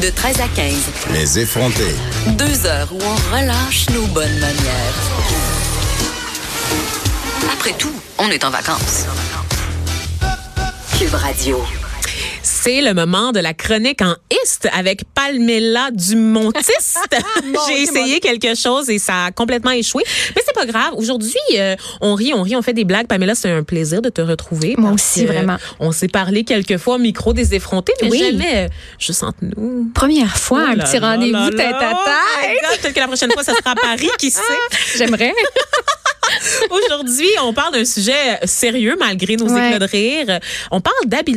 De 13 à 15. Les effrontés. Deux heures où on relâche nos bonnes manières. Après tout, on est en vacances. Cube Radio. C'est le moment de la chronique en Ist avec Palmela Dumontiste. J'ai essayé quelque chose et ça a complètement échoué. Mais c'est pas grave. Aujourd'hui, euh, on rit, on rit, on fait des blagues. Pamela, c'est un plaisir de te retrouver. Moi aussi, que, vraiment. On s'est parlé quelques fois au micro des effrontés, mais Oui. jamais euh, juste entre nous. Première fois, Oh un petit rendez-vous tête à Oh tête. Peut-être que la prochaine fois, ça sera à Paris, qui sait? J'aimerais. Aujourd'hui, on parle d'un sujet sérieux malgré nos Ouais. éclats de rire. On parle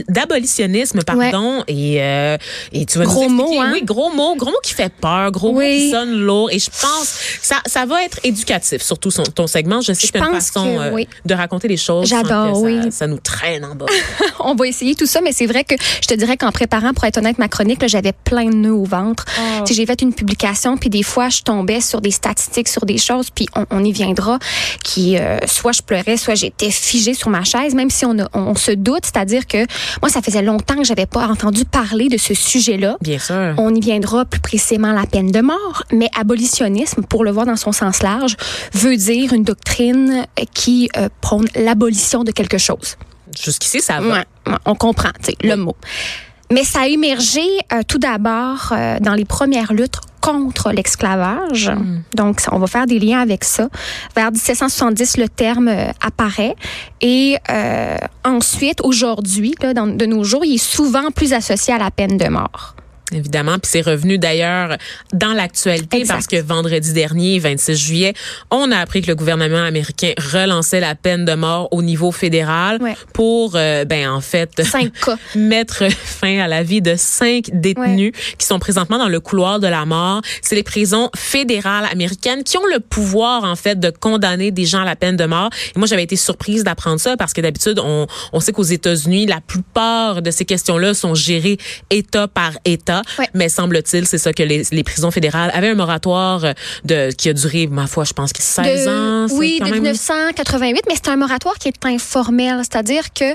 d'abolitionnisme, pardon, et, euh, et tu vas Gros nous mot, hein? Oui, gros mot, gros mot qui fait peur, gros mot Oui. qui sonne lourd. Et je pense que ça, ça va être éducatif, surtout son- ton segment. Je sais Je que tu as une façon que euh, de raconter les choses. J'adore, ça, oui. Ça nous traîne en bas. On va essayer tout ça, mais c'est vrai que je te dirais qu'en préparant, pour être honnête, ma chronique, j'avais plein de nœuds au ventre. Oh. J'ai fait une publication, puis des fois, je tombais sur des statistiques, sur des choses, puis on, on y viendra, qui euh, soit je pleurais, soit j'étais figée sur ma chaise, même si on, a- on, on se doute, c'est-à-dire que moi, ça faisait longtemps que j'avais pas entendu parler de ce sujet-là. Bien sûr. On y viendra plus précisément la peine de mort, mais abolitionnisme, pour le voir dans son sens large, veut dire une doctrine qui euh, prône l'abolition de quelque chose. Jusqu'ici, ça va. Ouais, ouais, on comprend, tu sais, le mot. Mais ça a émergé euh, tout d'abord euh, dans les premières luttes contre l'esclavage. Hmm. Donc, on va faire des liens avec ça. Vers 1770, le terme euh, apparaît. Et euh, ensuite, aujourd'hui, de nos jours, il est souvent plus associé à la peine de mort. Évidemment, puis c'est revenu d'ailleurs dans l'actualité parce que vendredi dernier, 26 juillet, on a appris que le gouvernement américain relançait la peine de mort au niveau fédéral Ouais. pour, euh, ben en fait, Cinq cas. mettre fin à la vie de cinq détenus qui sont présentement dans le couloir de la mort. C'est les prisons fédérales américaines qui ont le pouvoir en fait de condamner des gens à la peine de mort. Et moi, j'avais été surprise d'apprendre ça parce que d'habitude, on, on sait qu'aux États-Unis, la plupart de ces questions-là sont gérées État par État. Ouais. Mais semble-t-il, c'est ça que les, les prisons fédérales avaient un moratoire de qui a duré, ma foi, je pense que 16 ans. c'est oui, quand de même- 1988, mais c'est un moratoire qui est informel, c'est-à-dire que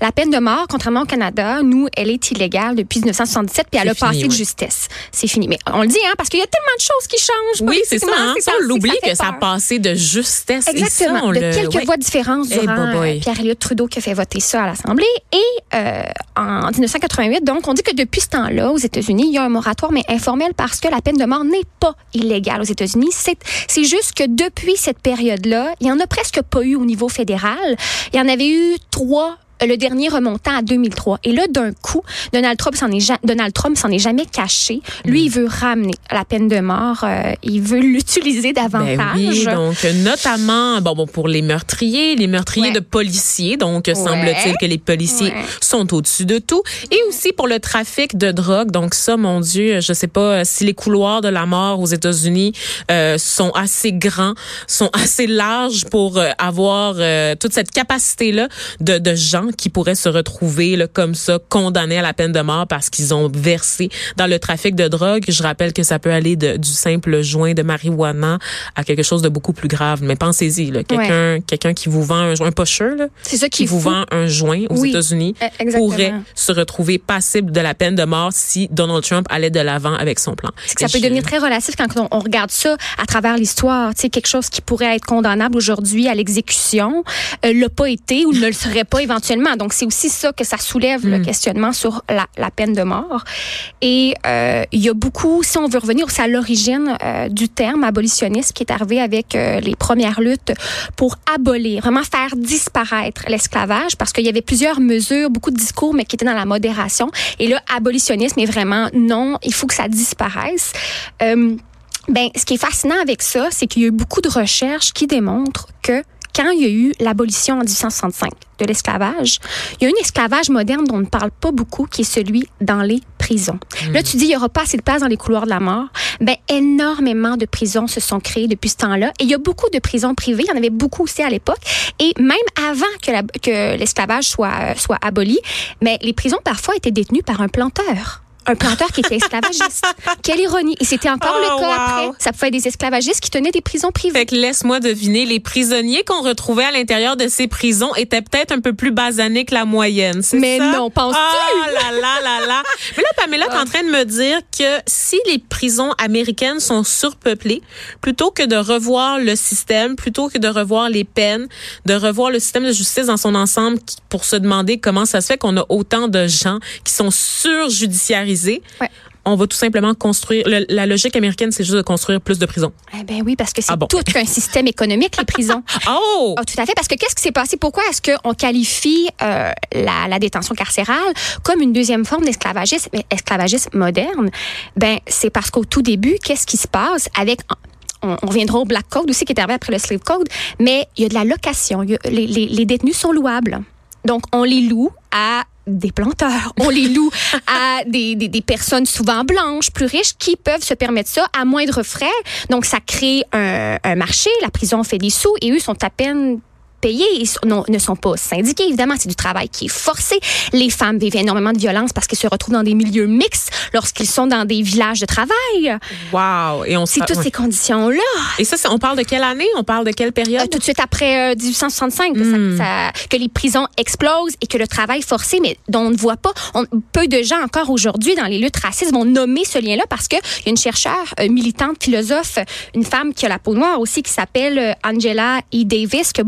la peine de mort, contrairement au Canada, nous, elle est illégale depuis 1977, puis elle a passé de justesse. C'est fini. Mais on le dit, hein, parce qu'il y a tellement de choses qui changent. Oui, c'est ça. Hein? Ça, on l'oublie que ça a passé de justesse. Et ça, Exactement. on de le- quelques ouais. voix différentes Eh, durant euh, Pierre-Éliott Trudeau qui a fait voter ça à l'Assemblée. Et euh, en 1988, donc, on dit que depuis ce temps-là, aux États-Unis, il y a un moratoire, mais informel, parce que la peine de mort n'est pas illégale aux États-Unis. C'est juste que depuis cette période-là, il y en a presque pas eu au niveau fédéral. Il y en avait eu trois le dernier remontant à 2003. Et là, d'un coup, Donald Trump s'en est, ja- Donald Trump s'en est jamais caché. Lui, il veut ramener la peine de mort. euh, il veut l'utiliser davantage. Ben oui, donc notamment bon, bon pour les meurtriers, les meurtriers Ouais. de policiers. Donc semble-t-il que les policiers Ouais. sont au-dessus de tout. Et aussi pour le trafic de drogue. Donc ça, mon Dieu, je sais pas euh, si les couloirs de la mort aux États-Unis euh, sont assez grands, sont assez larges pour euh, avoir euh, toute cette capacité là de, de gens qui pourraient se retrouver là, comme ça condamnés à la peine de mort parce qu'ils ont versé dans le trafic de drogue. Je rappelle que ça peut aller de- du simple joint de marijuana à quelque chose de beaucoup plus grave. Mais pensez-y, quelqu'un quelqu'un qui vous vend un joint, un pocheur, C'est ça qui qui vous vend un joint aux Oui, États-Unis exactement. pourrait se retrouver passible de la peine de mort si Donald Trump allait de l'avant avec son plan. Que ça Et peut je- devenir très relatif quand on, on regarde ça à travers l'histoire. Tu sais, quelque chose qui pourrait être condamnable aujourd'hui à l'exécution euh, l'a pas été ou ne le serait pas éventuellement. Donc, c'est aussi ça que ça soulève Hmm. le questionnement sur la, la peine de mort. Et euh, il y a beaucoup, si on veut revenir aussi à l'origine euh, du terme abolitionniste qui est arrivé avec euh, les premières luttes pour abolir, vraiment faire disparaître l'esclavage parce qu'il y avait plusieurs mesures, beaucoup de discours, mais qui étaient dans la modération. Et là, abolitionnisme est vraiment non, il faut que ça disparaisse. Ben, ce qui est fascinant avec ça, c'est qu'il y a eu beaucoup de recherches qui démontrent que quand il y a eu l'abolition en 1865 de l'esclavage, il y a un esclavage moderne dont on ne parle pas beaucoup, qui est celui dans les prisons. Là, tu dis, il n'y aura pas assez de place dans les couloirs de la mort. Ben, énormément de prisons se sont créées depuis ce temps-là. Et il y a beaucoup de prisons privées. Il y en avait beaucoup aussi à l'époque. Et même avant que la- que l'esclavage soit, soit aboli, mais les prisons parfois étaient détenues par un planteur. Un planteur qui était esclavagiste. Quelle ironie. Et c'était encore Oh, le cas wow. après. Ça pouvait être des esclavagistes qui tenaient des prisons privées. Fait que laisse-moi deviner, les prisonniers qu'on retrouvait à l'intérieur de ces prisons étaient peut-être un peu plus basanés que la moyenne, c'est Mais ça? non, penses-tu? Ah là là là là. Mais là, Pamela, t'es en train de me dire que si les prisons américaines sont surpeuplées, plutôt que de revoir le système, plutôt que de revoir les peines, de revoir le système de justice dans son ensemble pour se demander comment ça se fait qu'on a autant de gens qui sont surjudiciarisés, Ouais. on va tout simplement construire. le- la logique américaine, c'est juste de construire plus de prisons. Eh ben oui, parce que c'est Ah bon. tout qu'un système économique, les prisons. Oh! Ah, tout à fait, parce que qu'est-ce qui s'est passé? Pourquoi est-ce qu'on qualifie euh, la, la détention carcérale comme une deuxième forme d'esclavagisme, mais esclavagisme moderne? Ben, c'est parce qu'au tout début, qu'est-ce qui se passe avec on, on reviendra au Black Code aussi qui est arrivé après le Slave Code, mais il y a de la location. Il y a- les, les, les détenus sont louables. Donc, on les loue à des planteurs, on les loue à des, des, des personnes souvent blanches, plus riches, qui peuvent se permettre ça à moindre frais. Donc, ça crée un, un marché, la prison fait des sous et eux sont à peine payés, ils sont- non, ne sont pas syndiqués, évidemment, c'est du travail qui est forcé. Les femmes vivent énormément de violence parce qu'elles se retrouvent dans des milieux mixtes lorsqu'ils sont dans des villages de travail. Wow! Et on C'est toutes ouais. ces conditions-là. Et ça, on parle de quelle année? On parle de quelle période? Euh, tout de suite après euh, 1865, que, Hmm. ça- ça- que les prisons explosent et que le travail forcé, mais dont on ne voit pas, on- peu de gens encore aujourd'hui dans les luttes racistes vont nommer ce lien-là parce qu'il y a une chercheure, euh, militante, philosophe, une femme qui a la peau noire aussi, qui s'appelle euh, Angela E. Davis, qui a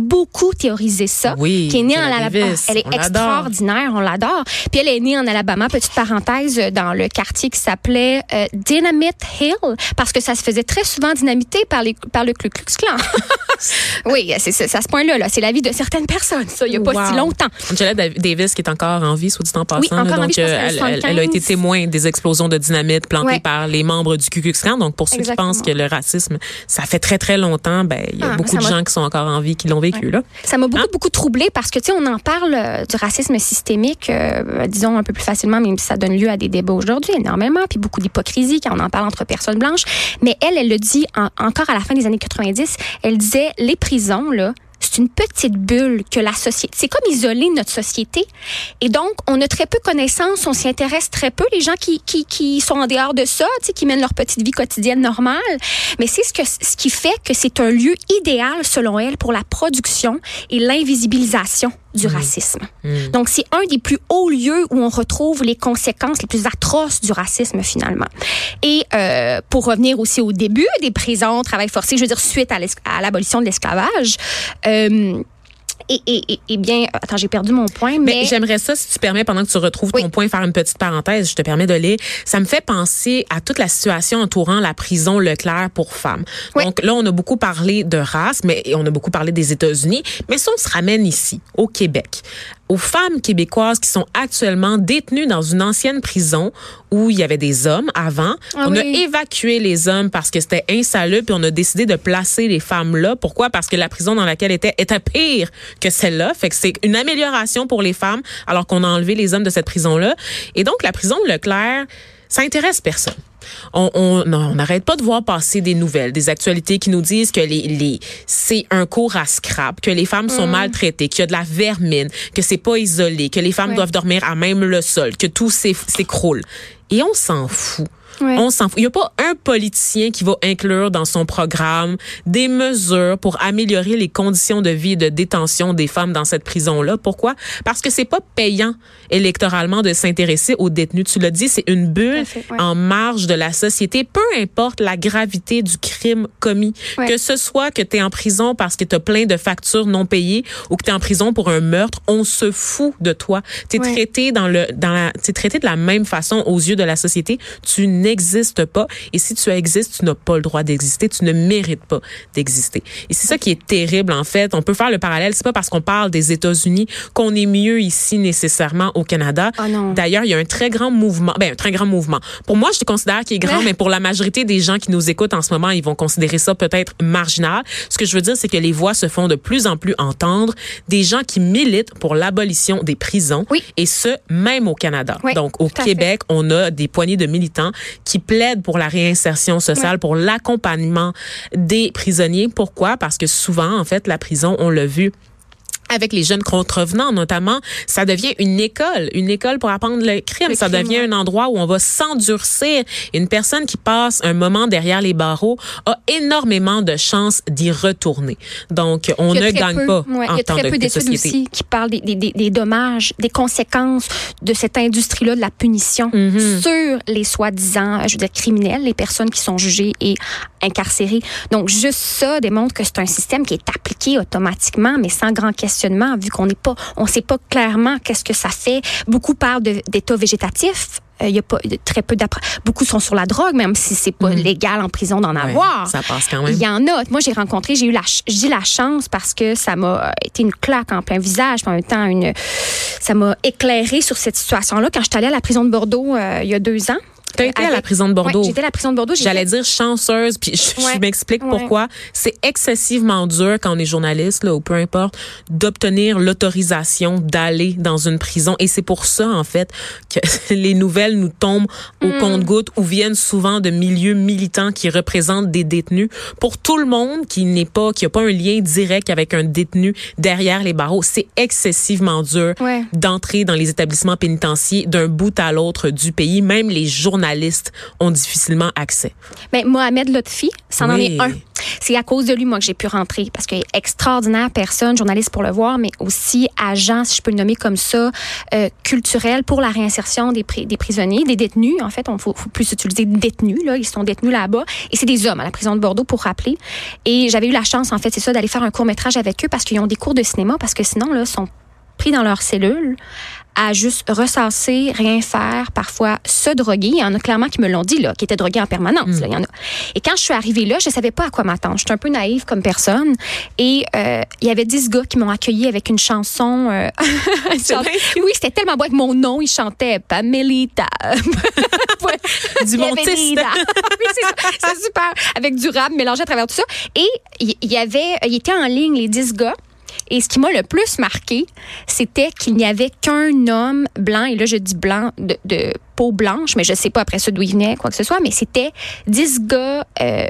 beaucoup théorisé ça, Oui, qui est née en Alabama. Davis, Elle est on extraordinaire, on l'adore. Puis elle est née en Alabama, petite parenthèse, dans le quartier qui s'appelait euh, Dynamite Hill, parce que ça se faisait très souvent dynamiter par, les, par le Ku Klux Klan. oui, c'est à ce point-là. Là. C'est la vie de certaines personnes, ça, il n'y a pas si longtemps. Angela Dav- Davis, qui est encore en vie, soit dit en passant. Oui, encore là, donc, vie, euh, elle, elle- 75. elle a été témoin des explosions de dynamite plantées Ouais. par les membres du Ku Klux Klan. Donc, pour ceux Exactement. qui pensent que le racisme, ça fait très, très longtemps, ben, il y a Ah, beaucoup de gens qui sont encore en vie, qui l'ont vécu, Ouais. là. Ça m'a beaucoup, Hein? beaucoup troublée parce que, tu sais, on en parle euh, du racisme systémique, euh, disons, un peu plus facilement, même si ça donne lieu à des débats aujourd'hui, énormément, puis beaucoup d'hypocrisie quand on en parle entre personnes blanches. Mais elle, elle le dit en- encore à la fin des années 90, elle disait, les prisons, là, c'est une petite bulle que la société, c'est comme isoler notre société. Et donc, on a très peu connaissance, on s'y intéresse très peu, les gens qui, qui, qui sont en dehors de ça, tu sais, qui mènent leur petite vie quotidienne normale. Mais c'est ce, que, ce qui fait que c'est un lieu idéal, selon elle, pour la production et l'invisibilisation du racisme. Donc, c'est un des plus hauts lieux où on retrouve les conséquences les plus atroces du racisme, finalement. Et euh, pour revenir aussi au début des prisons, travail forcé, je veux dire, suite à l'abolition de l'esclavage, euh, et, et, et, et bien, attends, j'ai perdu mon point, mais... Mais j'aimerais ça, si tu permets, pendant que tu retrouves ton Oui. point, faire une petite parenthèse. Je te permets de lire. Ça me fait penser à toute la situation entourant la prison Leclerc pour femmes. Oui. Donc là, on a beaucoup parlé de race, mais on a beaucoup parlé des États-Unis. Mais si on se ramène ici, au Québec, aux femmes québécoises qui sont actuellement détenues dans une ancienne prison où il y avait des hommes avant. Ah on a évacué les hommes parce que c'était insalubre, puis on a décidé de placer les femmes là. Pourquoi? Parce que la prison dans laquelle étaient était pire que celle-là. Fait que c'est une amélioration pour les femmes, alors qu'on a enlevé les hommes de cette prison-là. Et donc, la prison de Leclerc, ça intéresse personne. On on non, on n'arrête pas de voir passer des nouvelles, des actualités qui nous disent que les, les c'est un cours à scrap, que les femmes sont maltraitées, qu'il y a de la vermine, que c'est pas isolé, que les femmes Ouais. doivent dormir à même le sol, que tout s'écroule. Et on s'en fout. Ouais. On s'en fout. Il n'y a pas un politicien qui va inclure dans son programme des mesures pour améliorer les conditions de vie et de détention des femmes dans cette prison-là. Pourquoi? Parce que c'est pas payant électoralement de s'intéresser aux détenus. Tu l'as dit, c'est une bulle fait, ouais. en marge de la société, peu importe la gravité du crime commis. Ouais. Que ce soit que tu es en prison parce que tu as plein de factures non payées ou que tu es en prison pour un meurtre, on se fout de toi. Tu es traité dans le dans la traité de la même façon aux yeux de la société, tu n'existes pas et si tu existes, tu n'as pas le droit d'exister, tu ne mérites pas d'exister. Et c'est ça qui est terrible en fait, on peut faire le parallèle, c'est pas parce qu'on parle des États-Unis qu'on est mieux ici nécessairement au Canada. Ah. D'ailleurs, il y a un très grand mouvement, ben un très grand mouvement. Pour moi, je considère qu'il est grand, mais pour la majorité des gens qui nous écoutent en ce moment, ils vont considérer ça peut-être marginal. Ce que je veux dire, c'est que les voix se font de plus en plus entendre des gens qui militent pour l'abolition des prisons, Oui. et ce même au Canada. Oui, Donc au Québec, on a des poignées de militants qui plaident pour la réinsertion sociale, pour l'accompagnement des prisonniers. Pourquoi? Parce que souvent, en fait, la prison, on l'a vu avec les jeunes contrevenants notamment, ça devient une école, une école pour apprendre le crime. ça devient un endroit où on va s'endurcir. Une personne qui passe un moment derrière les barreaux a énormément de chances d'y retourner. Donc, on ne gagne pas ouais, en Il y a temps très de, peu de d'études aussi qui parlent des, des, des, des dommages, des conséquences de cette industrie-là de la punition Mhm. sur les soi-disant, je veux dire, criminels, les personnes qui sont jugées et incarcérées. Donc, juste ça démontre que c'est un système qui est appliqué automatiquement, mais sans grand questionnement, vu qu'on n'est pas, on sait pas clairement qu'est-ce que ça fait. Beaucoup parlent d'état végétatif. Euh, Il y a pas très peu d'appre- Beaucoup sont sur la drogue, même si c'est pas légal en prison d'en Mhm. Ouais, avoir. ça passe quand même. Il y en a. Moi, j'ai rencontré, j'ai eu la, dis la chance parce que ça m'a été une claque en plein visage, puis en même temps, une, ça m'a éclairé sur cette situation-là quand je suis allée à la prison de Bordeaux euh, il y a deux ans. T'as été à la prison de Bordeaux. Ouais, j'étais à la prison de Bordeaux. J'allais fait- dire chanceuse, puis je, m'explique Ouais. pourquoi. C'est excessivement dur quand on est journaliste, là, ou peu importe, d'obtenir l'autorisation d'aller dans une prison. Et c'est pour ça, en fait, que les nouvelles nous tombent au Mm. compte-gouttes ou viennent souvent de milieux militants qui représentent des détenus. Pour tout le monde qui n'est pas, qui a pas un lien direct avec un détenu derrière les barreaux, c'est excessivement dur d'entrer dans les établissements pénitentiaires d'un bout à l'autre du pays. Même les journalistes ont difficilement accès. Ben, Mohamed Lotfi, c'en en Oui. est un. C'est à cause de lui, moi, que j'ai pu rentrer parce qu'il est extraordinaire personne, journaliste pour le voir, mais aussi agent, si je peux le nommer comme ça, euh, culturel pour la réinsertion des, des prisonniers, des détenus. En fait, on faut, faut plus utiliser détenus, là. Ils sont détenus là-bas. Et c'est des hommes à la prison de Bordeaux, pour rappeler. Et j'avais eu la chance, en fait, c'est ça, d'aller faire un court-métrage avec eux parce qu'ils ont des cours de cinéma, parce que sinon, là, ils sont pris dans leur cellule à juste ressasser, rien faire, parfois se droguer. Il y en a clairement qui me l'ont dit, là, qui étaient drogués en permanence. Là, il y en a. Et quand je suis arrivée là, je savais pas à quoi m'attendre. J'étais un peu naïve comme personne. Et euh, il y avait dix gars qui m'ont accueilli avec une chanson. euh, une chanson- oui, c'était tellement beau avec mon nom. Ils chantaient Pamelita. Du montiste. Oui, c'est super. Avec du rap mélangé à travers tout ça. Et il il y avait, il était en ligne, les dix gars. Et ce qui m'a le plus marqué, c'était qu'il n'y avait qu'un homme blanc, et là je dis blanc de, peau blanche, mais je sais pas après ça d'où il venait, quoi que ce soit, mais c'était dix gars euh,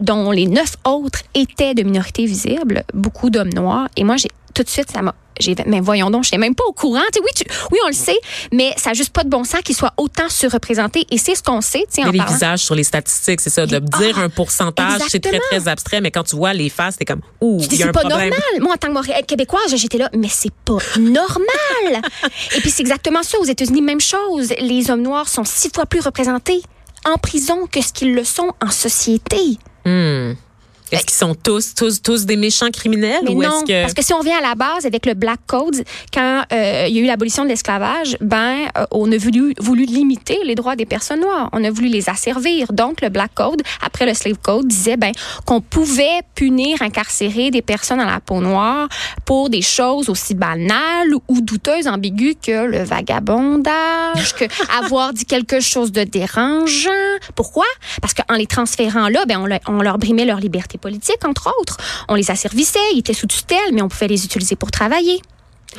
dont les neuf autres étaient de minorité visible, beaucoup d'hommes noirs. Et moi, j'ai tout de suite, ça m'a. J'ai, mais voyons donc, je n'étais même pas au courant. Tu sais, oui, tu- oui, on le sait, mais ça n'a juste pas de bon sens qu'ils soient autant surreprésentés. Et c'est ce qu'on sait, tu sais, en Mais les parlant. visages sur les statistiques, c'est ça. De Les- dire Ah, un pourcentage, c'est très, très abstrait, mais quand tu vois les faces, t'es comme, ouh, il y a c'est un pas problème. normal. Moi, en tant que Montréal- québécoise, j'étais là, mais c'est pas normal. Et puis, c'est exactement ça. Aux États-Unis, même chose. Les hommes noirs sont six fois plus représentés en prison que ce qu'ils le sont en société. Hmm. Est-ce qu'ils sont tous, tous, tous des méchants criminels Mais ou non, est-ce que. parce que si on vient à la base avec le Black Code, quand euh, il y a eu l'abolition de l'esclavage, ben euh, on a voulu, voulu limiter les droits des personnes noires. On a voulu les asservir. Donc le Black Code, après le Slave Code, disait ben qu'on pouvait punir, incarcérer des personnes à la peau noire pour des choses aussi banales ou douteuses, ambiguës que le vagabondage, que avoir dit quelque chose de dérangeant. Pourquoi? Parce qu'en les transférant là, ben on, le- on leur brimait leur liberté politique, entre autres. On les asservissait, ils étaient sous tutelle, mais on pouvait les utiliser pour travailler.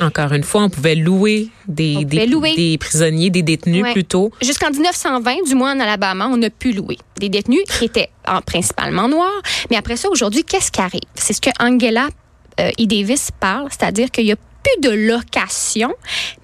Encore une fois, on pouvait louer des, des, pouvait louer. des prisonniers, des détenus Ouais. plutôt. Jusqu'en 1920, du moins en Alabama, on a pu louer des détenus qui étaient en- principalement noirs. Mais après ça, aujourd'hui, qu'est-ce qui arrive? C'est ce que Angela euh. Davis parle, c'est-à-dire qu'il y a plus de location,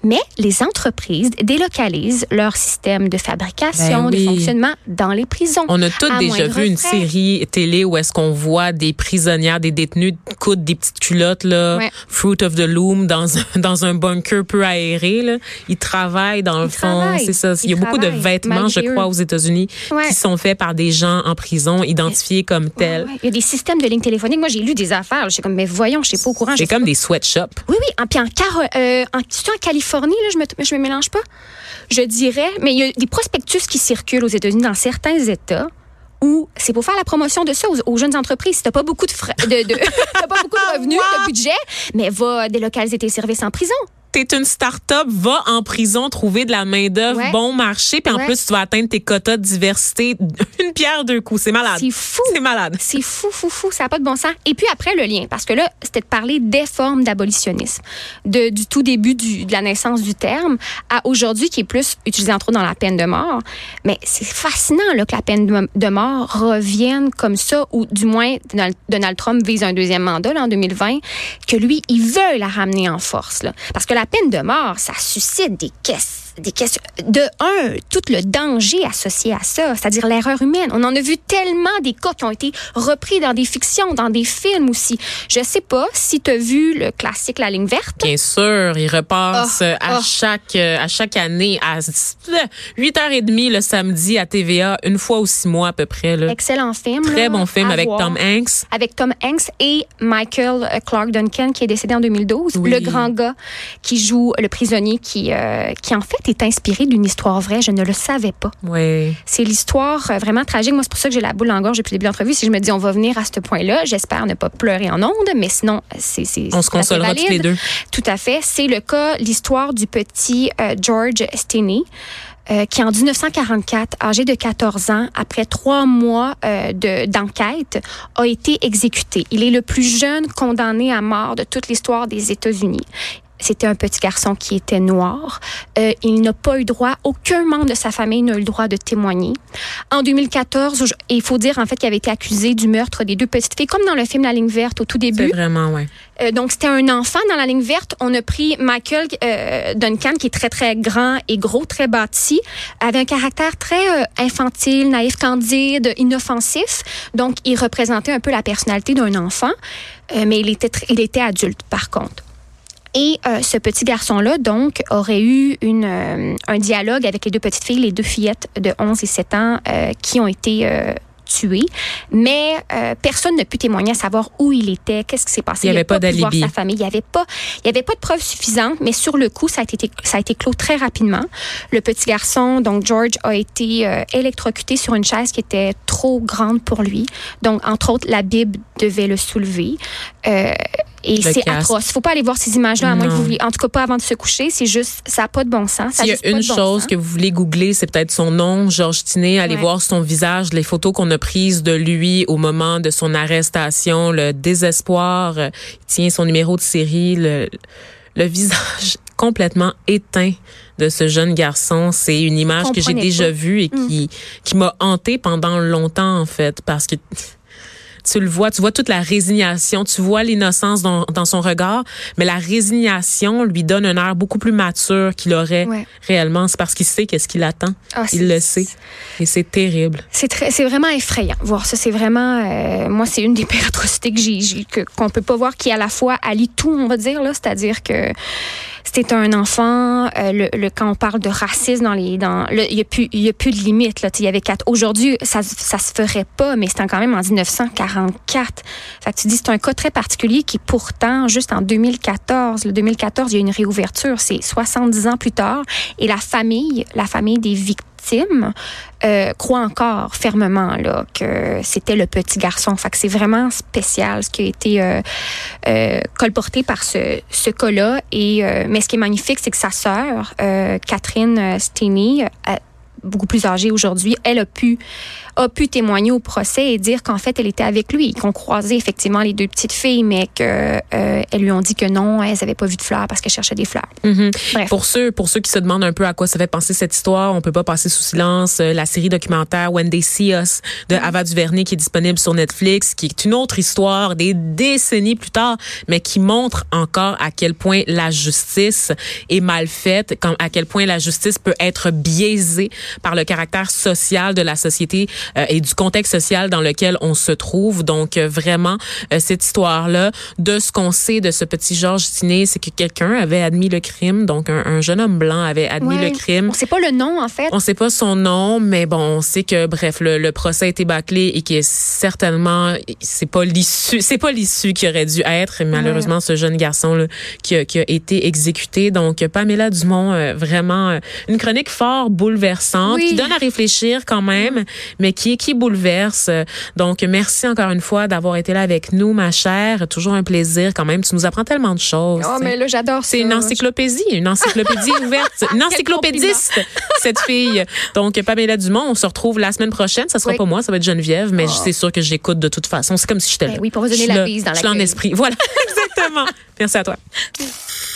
mais les entreprises délocalisent leur système de fabrication, Ben oui. de fonctionnement dans les prisons. On a toutes déjà vu une série télé où est-ce qu'on voit des prisonnières, des détenus coudre des petites culottes là, Ouais. fruit of the loom dans un, dans un bunker peu aéré là. Ils travaillent dans le fond, c'est ça. Il y a beaucoup de vêtements, je crois, eux. aux États-Unis Ouais. qui sont faits par des gens en prison, identifiés comme tels. Ouais. Il y a des systèmes de lignes téléphoniques. Moi, j'ai lu des affaires. J'étais comme, mais voyons, je sais pas au courant. C'est comme pas. des sweatshops. Oui, oui. En, puis en, euh, en, c'est-tu en Californie, là, je me, je me mélange pas. Je dirais, mais il y a des prospectus qui circulent aux États-Unis dans certains États où c'est pour faire la promotion de ça aux, aux jeunes entreprises. Si t'as pas beaucoup de, de, pas beaucoup de revenus, de budget, mais va délocaliser tes services en prison. T'es une start-up, va en prison trouver de la main-d'œuvre bon marché, puis en plus, tu vas atteindre tes quotas de diversité. Une pierre, deux coups. C'est malade. C'est fou. C'est malade. C'est fou, fou, fou. Ça n'a pas de bon sens. Et puis après, le lien. Parce que là, c'était de parler des formes d'abolitionnisme. De, du tout début du, de la naissance du terme à aujourd'hui, qui est plus utilisé entre autres dans la peine de mort. Mais c'est fascinant là, que la peine de mort revienne comme ça, ou du moins Donald Trump vise un deuxième mandat là, en 2020, que lui, il veut la ramener en force. Là. Parce que la peine de mort, ça suscite des questions des questions. De un, tout le danger associé à ça, c'est-à-dire l'erreur humaine. On en a vu tellement des cas qui ont été repris dans des fictions, dans des films aussi. Je sais pas si tu as vu le classique La ligne verte. Bien sûr, il repasse ah, à ah. chaque à chaque année à 8h30 le samedi à TVA, une fois ou six mois à peu près. Là. Excellent film. Très bon film avec Tom Hanks. Avec Tom Hanks et Michael euh, Clark Duncan qui est décédé en 2012. Le grand gars qui joue le prisonnier qui, euh, qui en fait est inspiré d'une histoire vraie. Je ne le savais pas. Oui. C'est l'histoire euh, vraiment tragique. Moi, c'est pour ça que j'ai la boule en gorge depuis le début de l'entrevue. Si je me dis, on va venir à ce point-là, j'espère ne pas pleurer en ondes, mais sinon, c'est. On se consolera tous les deux. Tout à fait. C'est le cas, l'histoire du petit euh, George Stinney. Euh, qui en 1944, âgé de 14 ans, après trois mois d'enquête, a été exécuté. Il est le plus jeune condamné à mort de toute l'histoire des États-Unis. C'était un petit garçon qui était noir. Euh, il n'a pas eu droit, aucun membre de sa famille n'a eu le droit de témoigner. En 2014, il faut dire en fait qu'il avait été accusé du meurtre des deux petites filles, comme dans le film La ligne verte au tout début. Vraiment, ouais. Euh, donc c'était un enfant dans la ligne verte. On a pris Michael euh, Duncan qui est très très grand et gros, très bâti, avait un caractère très euh, infantile, naïf, candide, inoffensif. Donc il représentait un peu la personnalité d'un enfant, euh, mais il était il était adulte par contre. Et euh, ce petit garçon-là, donc, aurait eu une, euh, un dialogue avec les deux petites filles, les deux fillettes de 11 et 7 ans, euh, qui ont été tuées. Mais personne n'a pu témoigner à savoir où il était, qu'est-ce qui s'est passé. Il n'y avait pas, d'alibi. sa famille. Il n'y avait pas, il y avait pas de preuves suffisantes, mais sur le coup, ça a été, ça a été clos très rapidement. Le petit garçon, donc George, a été électrocuté sur une chaise qui était trop grande pour lui. Donc, entre autres, la Bible devait le soulever. Et c'est atroce. Il faut pas aller voir ces images-là, à moins que vous En tout cas, pas avant de se coucher. C'est juste, ça n'a pas de bon sens. S'il y a une chose que vous voulez googler, c'est peut-être son nom, Georges Tinet. Allez voir son visage, les photos qu'on a prises de lui au moment de son arrestation, le désespoir. Il tient son numéro de série, le, le visage complètement éteint de ce jeune garçon. C'est une image que j'ai déjà vue et qui, mm. qui m'a hantée pendant longtemps, en fait, parce que tu le vois, tu vois toute la résignation, tu vois l'innocence dans, dans, son regard, mais la résignation lui donne un air beaucoup plus mature qu'il aurait réellement. C'est parce qu'il sait qu'est-ce qu'il attend. Ah, il le sait. Et c'est terrible. C'est vraiment effrayant. Voir ça, c'est vraiment, euh, moi, c'est une des pires atrocités que j'ai, qu'on peut pas voir qui à la fois allie tout, on va dire là, c'est-à-dire que c'était un enfant. Euh, le, quand on parle de racisme dans les, dans, il y a plus, il y a plus de limites là. Il y avait quatre. Aujourd'hui, ça, ça se ferait pas, mais c'était quand même en 1944. Fait que tu dis c'est un cas très particulier qui pourtant juste en 2014, le 2014, il y a une réouverture. C'est 70 ans plus tard et la famille, la famille des victimes euh, croit encore fermement là que c'était le petit garçon. Fait que c'est vraiment spécial ce qui a été euh, euh, colporté par ce, ce cas-là. Et mais ce qui est magnifique, c'est que sa sœur Catherine Steny beaucoup plus âgée aujourd'hui, elle a pu a pu témoigner au procès et dire qu'en fait elle était avec lui, qu'on croisait effectivement les deux petites filles, mais que euh, lui ont dit que non, elles n'avaient pas vu de fleurs parce qu'elles cherchaient des fleurs. Mm-hmm. Pour ceux pour ceux qui se demandent un peu à quoi ça fait penser cette histoire, on peut pas passer sous silence euh, la série documentaire When They See Us de mm-hmm. Ava DuVernay qui est disponible sur Netflix, qui est une autre histoire des décennies plus tard, mais qui montre encore à quel point la justice est mal faite, à quel point la justice peut être biaisée par le caractère social de la société et du contexte social dans lequel on se trouve. Donc euh, vraiment euh, cette histoire là de ce qu'on sait de ce petit Georges Tiné, c'est que quelqu'un avait admis le crime, donc un, jeune homme blanc avait admis le crime. On sait pas le nom en fait. On sait pas son nom, mais bon, on sait que bref le, procès a été bâclé et que certainement c'est pas l'issue, c'est pas l'issue qui aurait dû être. Malheureusement, ce jeune garçon là, qui, a, qui a été exécuté. Donc Pamela Dumont, vraiment une chronique fort bouleversante Oui. qui donne à réfléchir quand même, mais qui, qui bouleverse. Donc, merci encore une fois d'avoir été là avec nous, ma chère. Toujours un plaisir quand même. Tu nous apprends tellement de choses. Oh, mais là, j'adore ça. C'est une encyclopédie, une encyclopédie ouverte, une encyclopédiste, cette fille. Donc, Pamela Dumont, on se retrouve la semaine prochaine. Ça sera Oui. pas moi, ça va être Geneviève, mais c'est sûr que j'écoute de toute façon. C'est comme si j'étais Ben là. oui, pour vous donner Je la bise dans Je suis là en l'accueil. esprit. Voilà, exactement. Merci à toi.